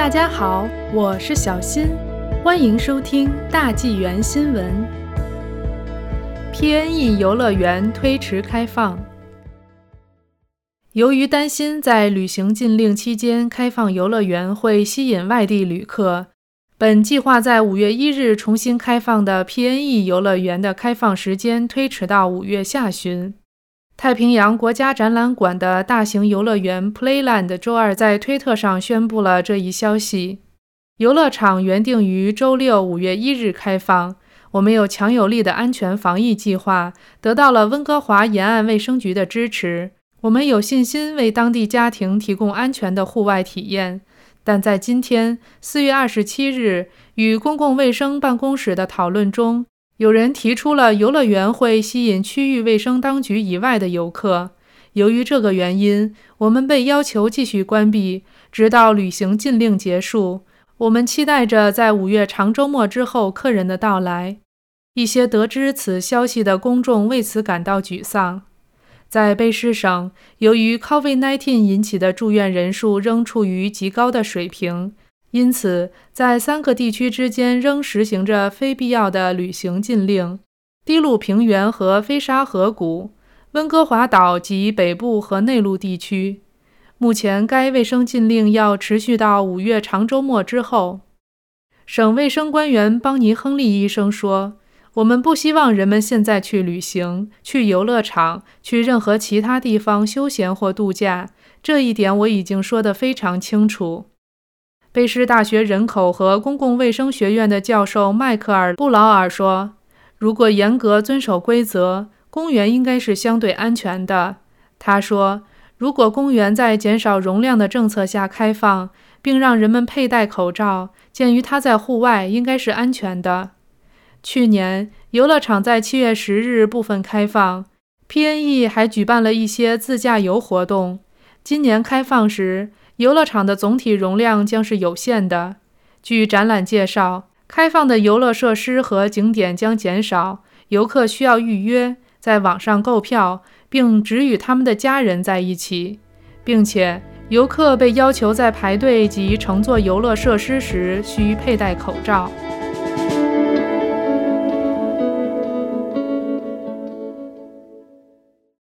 大家好，我是小新，欢迎收听大纪元新闻。PNE 游乐园推迟开放，由于担心在旅行禁令期间开放游乐园会吸引外地旅客，本计划在五月一日重新开放的 PNE 游乐园的开放时间推迟到五月下旬。太平洋国家展览馆的大型游乐园 Playland 周二在推特上宣布了这一消息。游乐场原定于周六五月一日开放。我们有强有力的安全防疫计划，得到了温哥华沿岸卫生局的支持。我们有信心为当地家庭提供安全的户外体验。但在今天四月二十七日与公共卫生办公室的讨论中，有人提出了游乐园会吸引区域卫生当局以外的游客。由于这个原因，我们被要求继续关闭，直到旅行禁令结束。我们期待着在五月长周末之后客人的到来。一些得知此消息的公众为此感到沮丧。在卑诗省，由于 COVID-19 引起的住院人数仍处于极高的水平。因此，在三个地区之间仍实行着非必要的旅行禁令：低陆平原和飞沙河谷、温哥华岛及北部和内陆地区。目前，该卫生禁令要持续到五月长周末之后。省卫生官员邦尼·亨利医生说：“我们不希望人们现在去旅行、去游乐场、去任何其他地方休闲或度假。这一点我已经说得非常清楚。”卑诗大学人口和公共卫生学院的教授迈克尔·布劳尔说：“如果严格遵守规则，公园应该是相对安全的。”他说：“如果公园在减少容量的政策下开放，并让人们佩戴口罩，鉴于它在户外，应该是安全的。”去年，游乐场在七月十日部分开放，PNE 还举办了一些自驾游活动。今年开放时，游乐场的总体容量将是有限的。据展览介绍，开放的游乐设施和景点将减少，游客需要预约，在网上购票，并只与他们的家人在一起，并且游客被要求在排队及乘坐游乐设施时需佩戴口罩。